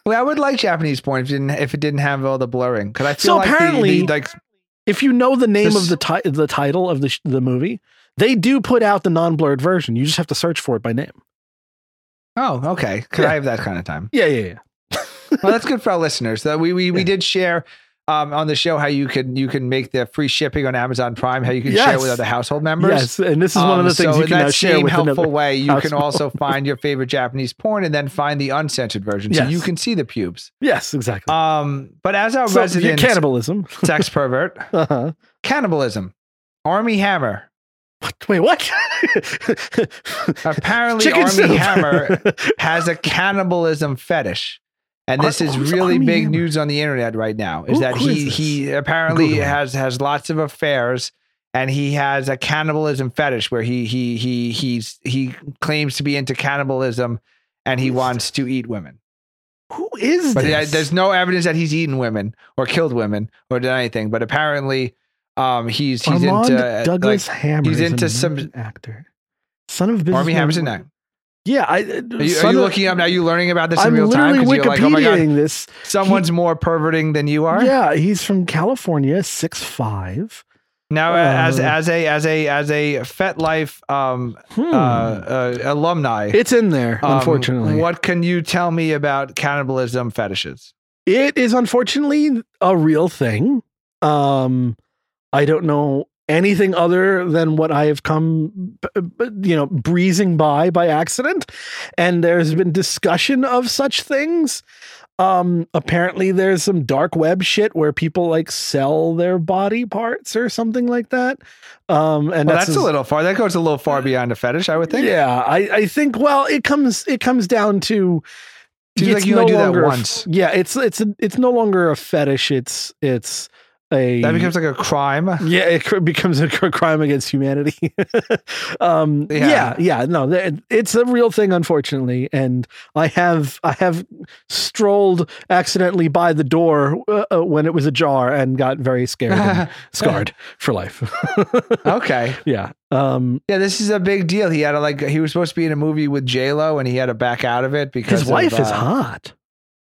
Well, I would like Japanese porn if it didn't if it didn't have all the blurring. Because I feel So like the- apparently- the, like if you know the name This- of the ti- the title of the sh- the movie, they do put out the non blurred version. You just have to search for it by name. oh okay, because Yeah. I have that kind of time. Yeah, yeah, yeah. well, that's good for our listeners. That we we, we Yeah. did share um, on the show how you can you can make the free shipping on Amazon Prime. How you can share with other household members. Yes, and this is one of Um, the things so you can that share same with helpful way, you can also find your favorite Japanese porn and then find the uncensored version, so you can see the pubes. Yes, exactly. Um, but as our so, resident cannibalism. sex pervert, uh-huh. cannibalism, Armie Hammer. What? Wait, what? Apparently, Chicken Armie soup. Hammer has a cannibalism fetish. And this is really big news on the internet right now. Is Who- that he he apparently Google has has lots of affairs and he has a cannibalism fetish where he he he he's he claims to be into cannibalism and he wants to eat women. Who is But this? there's no evidence that he's eaten women or killed women or done anything. But apparently, um, he's he's Armand into uh, Douglas like, Hammer. he's into some- actor. Son of a Armie. Hammer's in that. Yeah, I, Are you, are you looking up? Are you learning about this in I'm real time? literally 'Cause you're like, oh my god, Wikipediaing this. someone's more perverting than you are. Yeah, he's from California, six five. Now, uh, as Uh, as a as a as a FetLife um, Hmm. uh, uh, alumni, it's in there, um, unfortunately. what can you tell me about cannibalism fetishes? It is unfortunately a real thing. Um, I don't know anything other than what I have come, you know, breezing by by accident. And there's been discussion of such things. Um, apparently there's some dark web shit where people like sell their body parts or something like that. Um, and Well, that's, that's, a little far. That goes a little far beyond a fetish, I would think. yeah, I, I think well, it comes it comes down to Seems like it's you only do that longer a f- once. Yeah, it's it's a, it's no longer a fetish. It's it's a That becomes like a crime. yeah, it becomes a crime against humanity. um, Yeah. yeah. yeah, no, it's a real thing, unfortunately. And I have I have strolled accidentally by the door uh, uh, when it was ajar and got very scared and scarred for life. okay. yeah, um, Yeah, this is a big deal. He had to like he was supposed to be in a movie with J Lo, and he had to back out of it because his wife of, is uh, hot.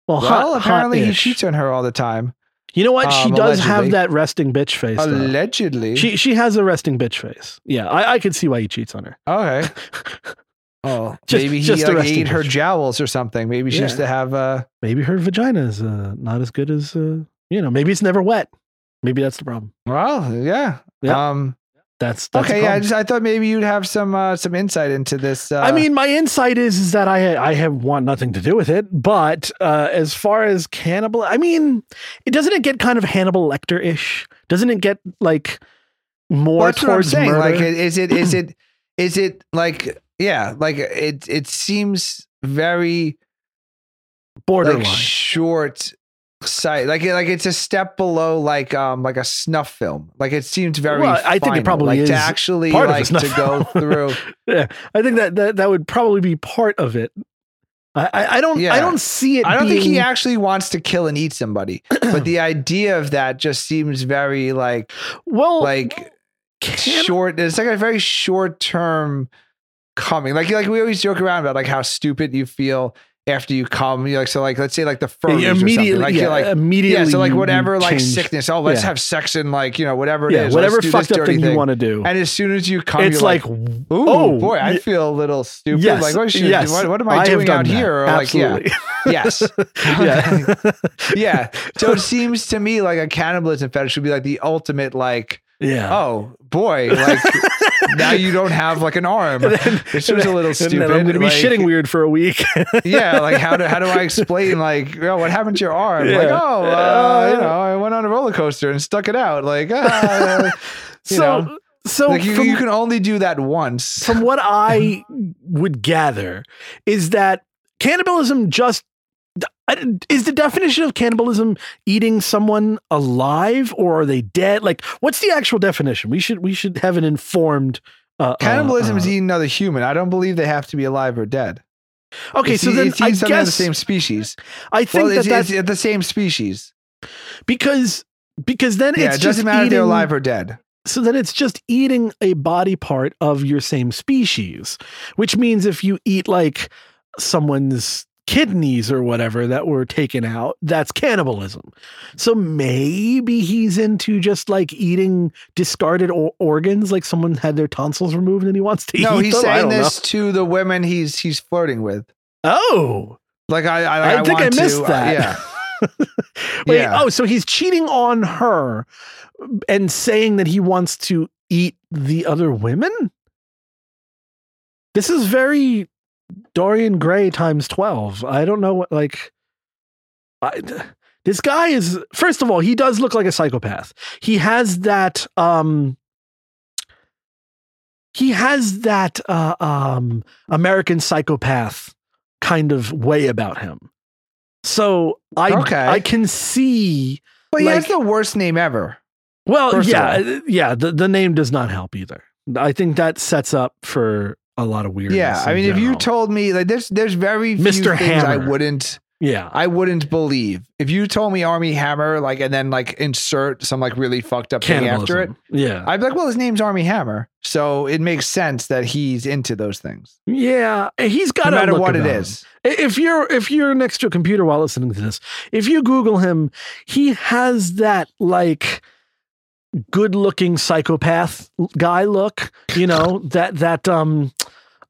Well, Well, hot, apparently he hot-ish. cheats on her all the time. You know what? she um, does have that resting bitch face. though. Allegedly. She she has a resting bitch face. Yeah, I, I could see why he cheats on her. okay. Oh, Just- maybe he just like, resting ate her bitch. jowls or something. Maybe she Yeah. used to have uh Maybe her vagina is uh, not as good as uh, you know. Maybe it's never wet. Maybe that's the problem. well, yeah. Yeah. Um That's, that's okay, yeah, I just I thought maybe you'd have some uh some insight into this uh I mean, my insight is is that I I have want nothing to do with it. But uh, as far as cannibal, I mean, it doesn't it get kind of Hannibal Lecter ish? Doesn't it get like more well, that's what I'm towards murder? Like is it is it is it like yeah, like it it seems very borderline? like short sight like like it's a step below like um like a snuff film like it seems very Well, I think it probably like is to actually like to go through yeah, I think that, that that would probably be part of it. I I, don't Yeah. I don't see it. I don't think he actually wants to kill and eat somebody but the idea of that just seems very like well like can- short it's like a very short term coming like like we always joke around about like how stupid you feel after you come you like so like let's say like the furries Yeah, immediately, like yeah, you're like immediately. yeah, so like whatever like change- sickness. Oh, let's Yeah. have sex and like you know whatever it is. yeah, Let's whatever fucked up dirty thing you want to do. And as soon as you come, it's you're like, like, ooh, oh, boy, I feel a little stupid. yes, like, what, should, yes, what, what am I, have doing out that. here? Or Absolutely. like, yeah, yes, yeah, yeah. So it seems to me like a cannibalism fetish would be like the ultimate, like, yeah. oh boy, like now you don't have like an arm. It seems a little stupid. I'm going to be like- shitting weird for a week. yeah, like how do how do I explain like oh, what happened to your arm? Like oh, uh, you know, I went on a roller coaster and stuck it out. Like ah, you so, know. so like you, from, you can only do that once. from what I would gather is that cannibalism just is the definition of cannibalism eating someone alive or are they dead? Like, what's the actual definition? We should we should have an informed. Uh, Cannibalism uh, is eating another human. I don't believe they have to be alive or dead. okay. It's So then it's I eating something of the same species. I think Well, that it's, that's it's the same species. because because then Yeah, it's it just doesn't matter if they're eating- alive or dead. So then it's just eating a body part of your same species, which means if you eat like someone's kidneys or whatever that were taken out, that's cannibalism. So maybe he's into just like eating discarded o- organs, like someone had their tonsils removed and he wants to No, eat he's them. I saying this to the women he's he's flirting with. Oh, Like I, I, I, think I missed to, uh, that. yeah, Wait, Yeah. oh, so he's cheating on her and saying that he wants to eat the other women? This is very Dorian Gray times 12. I don't know what, like, I, this guy is, first of all, he does look like a psychopath. He has that, um, he has that, uh, um, American psychopath kind of way about him. So I, Okay. I can see But he has the worst name ever. well, yeah, yeah. The, the name does not help either. I think that sets up for a lot of weirdness. Yeah, I mean, if you told me like there's there's very few Mr. things I wouldn't Yeah. I wouldn't believe if you told me Armie Hammer, like, and then like insert some like really fucked up thing after it. Yeah. I'd be like, well, his name's Armie Hammer, so it makes sense that he's into those things, yeah. He's got no a matter what it him. is. If you're if you're next to a computer while listening to this, if you Google him, he has that like good looking psychopath guy look. You know that that um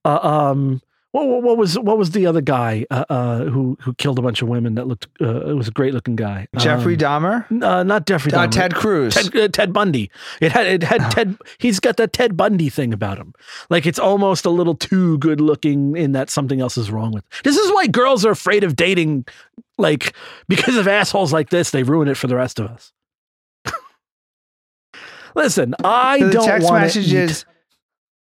uh, um. What, what what was what was the other guy uh, uh, who who killed a bunch of women that looked uh, it was a great looking guy Jeffrey um, Dahmer, uh, not Jeffrey uh, Dahmer. Ted Cruz. Ted, uh, Ted Bundy. It had it had Ted. He's got that Ted Bundy thing about him. Like it's almost a little too good looking in that something else is wrong with. This is why girls are afraid of dating. Like because of assholes like this, they ruin it for the rest of us. Listen, I So don't want text want messages,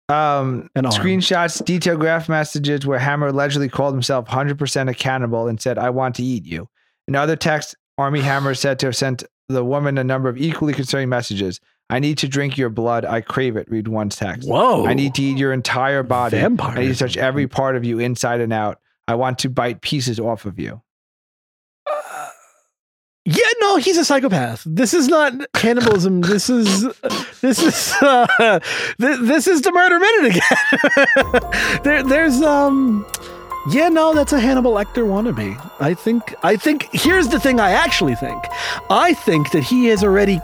um, screenshots, detailed graph messages where Hammer allegedly called himself 100% a cannibal and said, "I want to eat you." In other texts, Armie Hammer is said to have sent the woman a number of equally concerning messages. I need to drink your blood. I crave it. Read one text. Whoa! I need to eat your entire body. Vampire. I need to touch every part of you inside and out. I want to bite pieces off of you. No, he's a psychopath. This is not cannibalism. this is this is uh, th- this is the murder minute again. there, there's um, yeah, no, that's a Hannibal Lecter wannabe. I think. I think. Here's the thing. I actually think. I think that he has already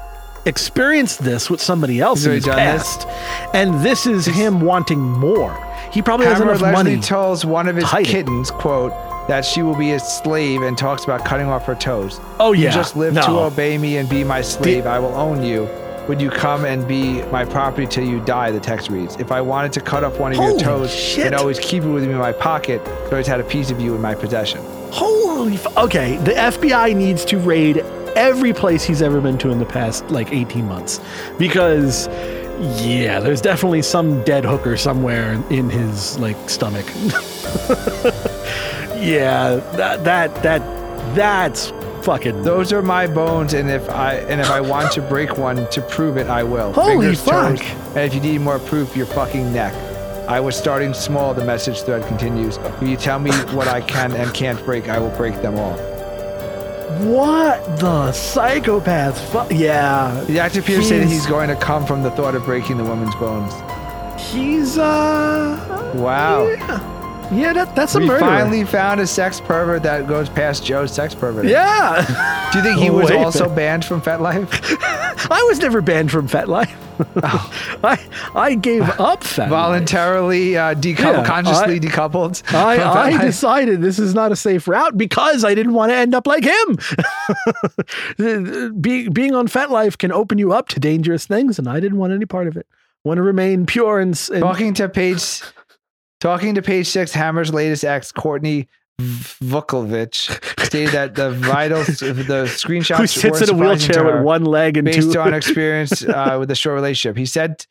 experienced this with somebody else in his done this? past, and this is him wanting more. He probably has enough money. tells one of his hide it. kittens, quote, that she will be his slave and talks about cutting off her toes. oh You yeah, just live no. to obey me and be my slave. I will own you. Would you come and be my property till you die? The text reads. If I wanted to cut off one of Holy your toes shit. and always keep it with me in my pocket, I always had a piece of you in my possession. Holy f- okay, the FBI needs to raid every place he's ever been to in the past like 18 months because yeah, there's definitely some dead hooker somewhere in his like stomach. yeah, that that that that's fucking Those are my bones, and if I and if I want to break one to prove it, I will. Holy Fingers, toes, fuck. and if you need more proof, your fucking neck. I was starting small. The message thread continues. If you tell me what I can and can't break, I will break them all. what the psychopath fu- yeah. The actor appears say that He's- he's going to come from the thought of breaking the woman's bones. He's uh Wow. yeah. Yeah, that, that's a we murder. finally found a sex pervert that goes past Joe's sex pervert. yeah. Do you think he was Way also banned from FetLife? I was never banned from FetLife. I I gave up FetLife. Voluntarily uh, decoupled, Yeah, consciously I- decoupled. I, I decided this is not a safe route because I didn't want to end up like him. Be, being on FetLife can open you up to dangerous things, and I didn't want any part of it. want to remain pure and, and Talking to page, talking to page six, Hammer's latest ex, Courtney Vucekovich, stated that the vital, the screenshots who sits were in a wheelchair with one leg and based two. on experience uh, with a short relationship. He said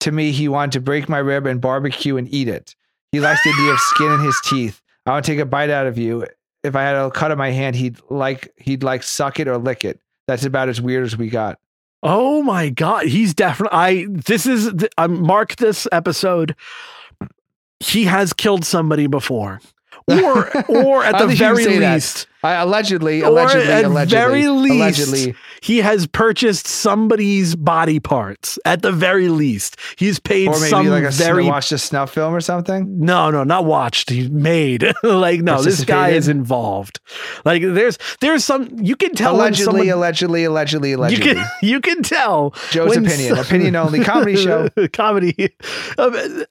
to me he wanted to break my rib and barbecue and eat it. He likes the idea of skin in his teeth. I want to take a bite out of you. If I had a cut on my hand, he'd like he'd like suck it or lick it. That's about as weird as we got. Oh my god, he's definitely. I this is I mark this episode. He has killed somebody before, or or at the think you can very least, I allegedly, Or allegedly, at allegedly, very least, allegedly. he has purchased somebody's body parts. At the very least, he's paid Or maybe some like a very. watched a snuff film or something. no, no, not watched. He's made. like no, this guy is involved. Like there's there's some you can tell Allegedly, someone, allegedly, allegedly, you can you can tell Joe's opinion, some- opinion only, comedy show. comedy. Um,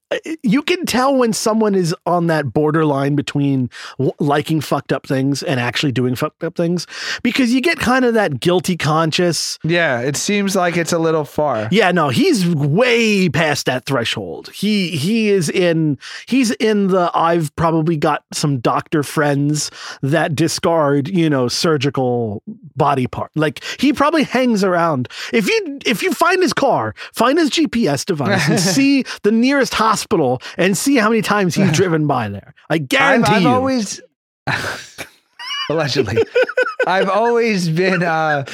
you can tell when someone is on that borderline between liking fucked up things and actually doing fucked up things because you get kind of that guilty conscious. Yeah, it seems like it's a little far. Yeah, no, he's way past that threshold. He he is in he's in the I've probably got some doctor friends that discard, you know, surgical body part. Like he probably hangs around. If you if you find his car, find his GPS device and see the nearest hospital and see how many times he's driven by there. I I've, guarantee I've you. always allegedly. I've always been. uh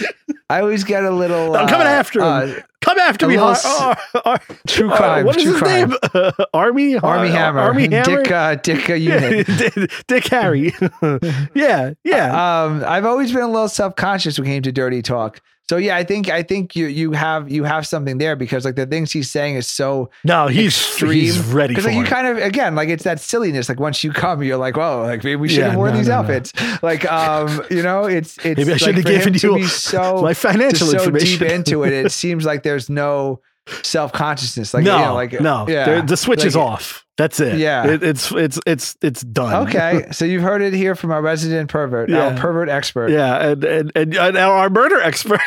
I always get a little. I'm coming uh, after him. uh, Come after me, A be little hard. True crime, what is true his crime. name? Armie Armie Hammer. Armie Hammer. Dick, uh, Dick uh, Unit. Dick, Dick Harry. yeah, yeah. Um, I've always been a little self conscious when it came to dirty talk. So yeah, I think I think you you have you have something there because like the things he's saying is so no, he's extreme. he's ready Because like you it. kind of again like it's that silliness. Like once you come, you're like, whoa, like maybe we should Yeah, have worn no, these no, no. outfits. Like um, you know, it's it's Maybe I like, should have given you so my financial so information. deep into it. It seems like there's no self consciousness. Like no, you know, like no, yeah, the switch is off. That's it. Yeah. It, it's it's it's it's done. Okay, so you've heard it here from our resident pervert, Yeah. our pervert expert. Yeah, and and, and, and our murder expert.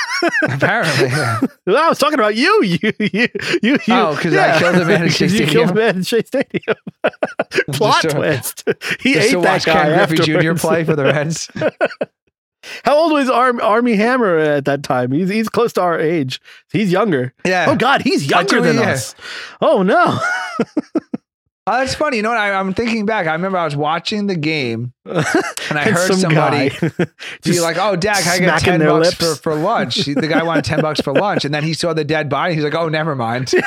Apparently, yeah. Well, I was talking about you. You, you, you. you Oh, 'cause I killed a man in Shea 'Cause You Stadium? killed a man in Shea Stadium. Plot twist. He Just ate to that watch guy Ken Griffey Jr. play for the Reds. How old was Arm, Armie Hammer at that time? He's he's close to our age. He's younger. Yeah. Oh God, he's younger than us. Oh no. Oh, that's funny. You know what? I, I'm thinking back. I remember I was watching the game and I And heard some somebody be like, "Oh, Dak, I got ten bucks for, for lunch." The guy wanted ten bucks for lunch, and then he saw the dead body. He's like, "Oh, never mind." so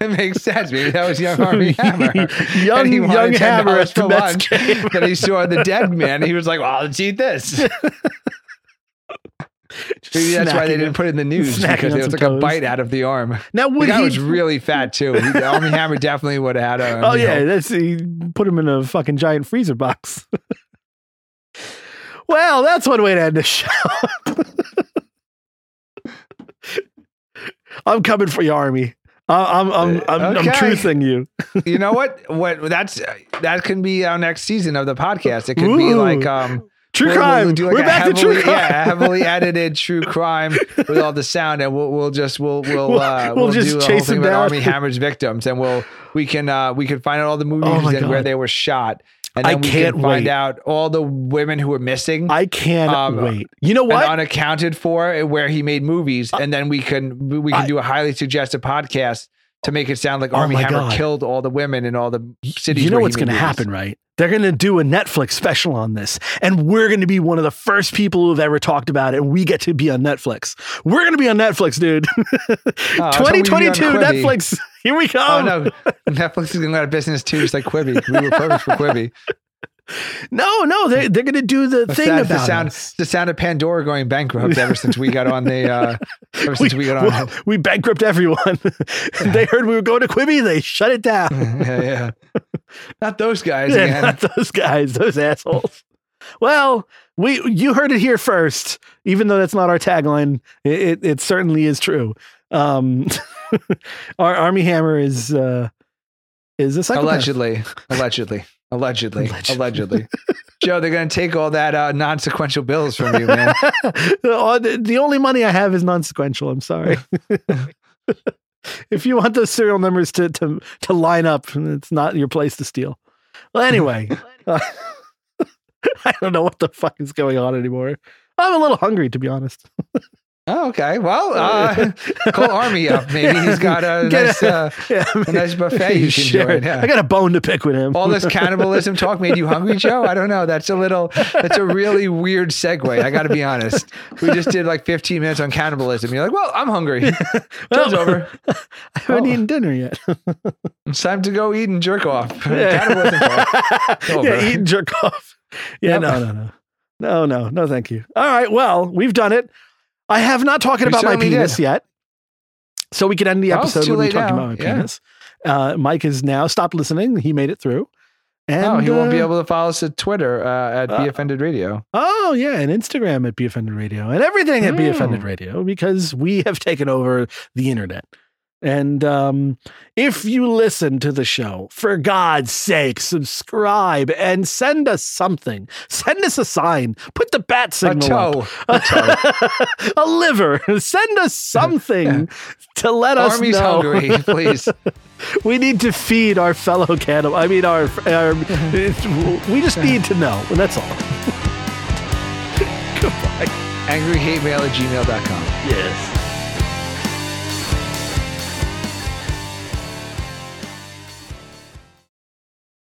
it makes sense. Maybe that was young Armie Hammer. Young- And he young $10 Hammer for lunch. game. Then he saw the dead man. He was like, "Well, let's eat this." Maybe that's why they didn't put it in the news snacking because it was some like a bite out of the arm. Now The guy he? was really fat too. He, Armie Hammer definitely would have had a. oh yeah, know, that's he put him in a fucking giant freezer box. well, that's one way to end the show. I'm coming for you, Armie. I'm I'm I'm, I'm Okay. truthing you. you know what? What that's that can be our next season of the podcast. It could be Ooh. like um True we'll- crime. we'll do like We're back heavily, to true crime. Yeah, heavily edited true crime with all the sound, and we'll we'll just we'll we'll We'll- uh, we'll we'll, just do chase thing him about. Armie Hammer's victims, and we'll we can uh we can find out all the movies Oh and where they were shot, and I then we can't can find wait. out all the women who were missing. I can't Um, wait. You know and what? unaccounted for where he made movies, and then we can we can I- do a highly suggested podcast to make it sound like Oh Armie Hammer God. killed all the women in all the cities. you know what's going to happen, right? They're going to do a Netflix special on this, and we're going to be one of the first people who've ever talked about it. And we get to be on Netflix. We're going to be on Netflix, dude. Oh, I thought we'd be on 2022 Netflix. Here we Oh no, Netflix is going to go out of business too, just like Quibi. We were perfect for Quibi. no, no, they're, they're going to do the The thing sound, about the sound, us. the sound of Pandora going bankrupt ever since we got on the, uh, ever since we, got on. well, we bankrupt everyone. they heard we were going to Quibi. They shut it down. yeah, yeah. Not those guys Yeah, again. not those guys, those assholes. Well, we you heard it here first. Even though that's not our tagline, it, it, it certainly is true. Um, our Armie Hammer is uh, is a psychopath. Allegedly, allegedly, allegedly, Allegedly. allegedly. Joe, they're going to take all that uh, non-sequential bills from you, man. The, the only money I have is non-sequential. I'm sorry. if you want those serial numbers to to to line up, it's not your place to steal. Well, anyway, uh, I don't know what the fuck is going on anymore. I'm a little hungry, to be honest. Oh, okay. Well, uh, call Armie up. Maybe he's got a Get nice, a- uh, Yeah, a nice buffet you can Sure. join. Yeah. I got a bone to pick with him. all this cannibalism talk made you hungry, Joe? I don't know. That's a little, that's a really weird segue. I got to be honest. We just did like 15 minutes on cannibalism. You're like, well, I'm hungry. Show's over. I haven't Oh. eaten dinner yet. It's time to go eat and jerk off. Yeah. Cannibalism talk. Yeah, eat and jerk off. Yeah, Yep. no, no, no. No, no, no, thank you. All right, well, we've done it. I have not talked We about my penis did. yet. So we could end the Oh, episode when we talked now. about my Yeah. penis. Uh, Mike has now stopped listening. He made it through. And, oh, he won't be uh, able to follow us at Twitter uh, at uh, Be Offended Radio. Oh, yeah, and Instagram at Be Offended Radio and everything at Be Mm. Offended Radio because we have taken over the internet. And um, if you listen to the show, for God's sake, subscribe and send us something. Send us a sign. Put the bat A signal up. toe. A toe. a liver. Send us something to let us know. Armie's hungry, please. We need to feed our fellow cannibal. I mean, our, our we just need to know. And that's all. Goodbye. Angryhatemail at gmail.com. Yes.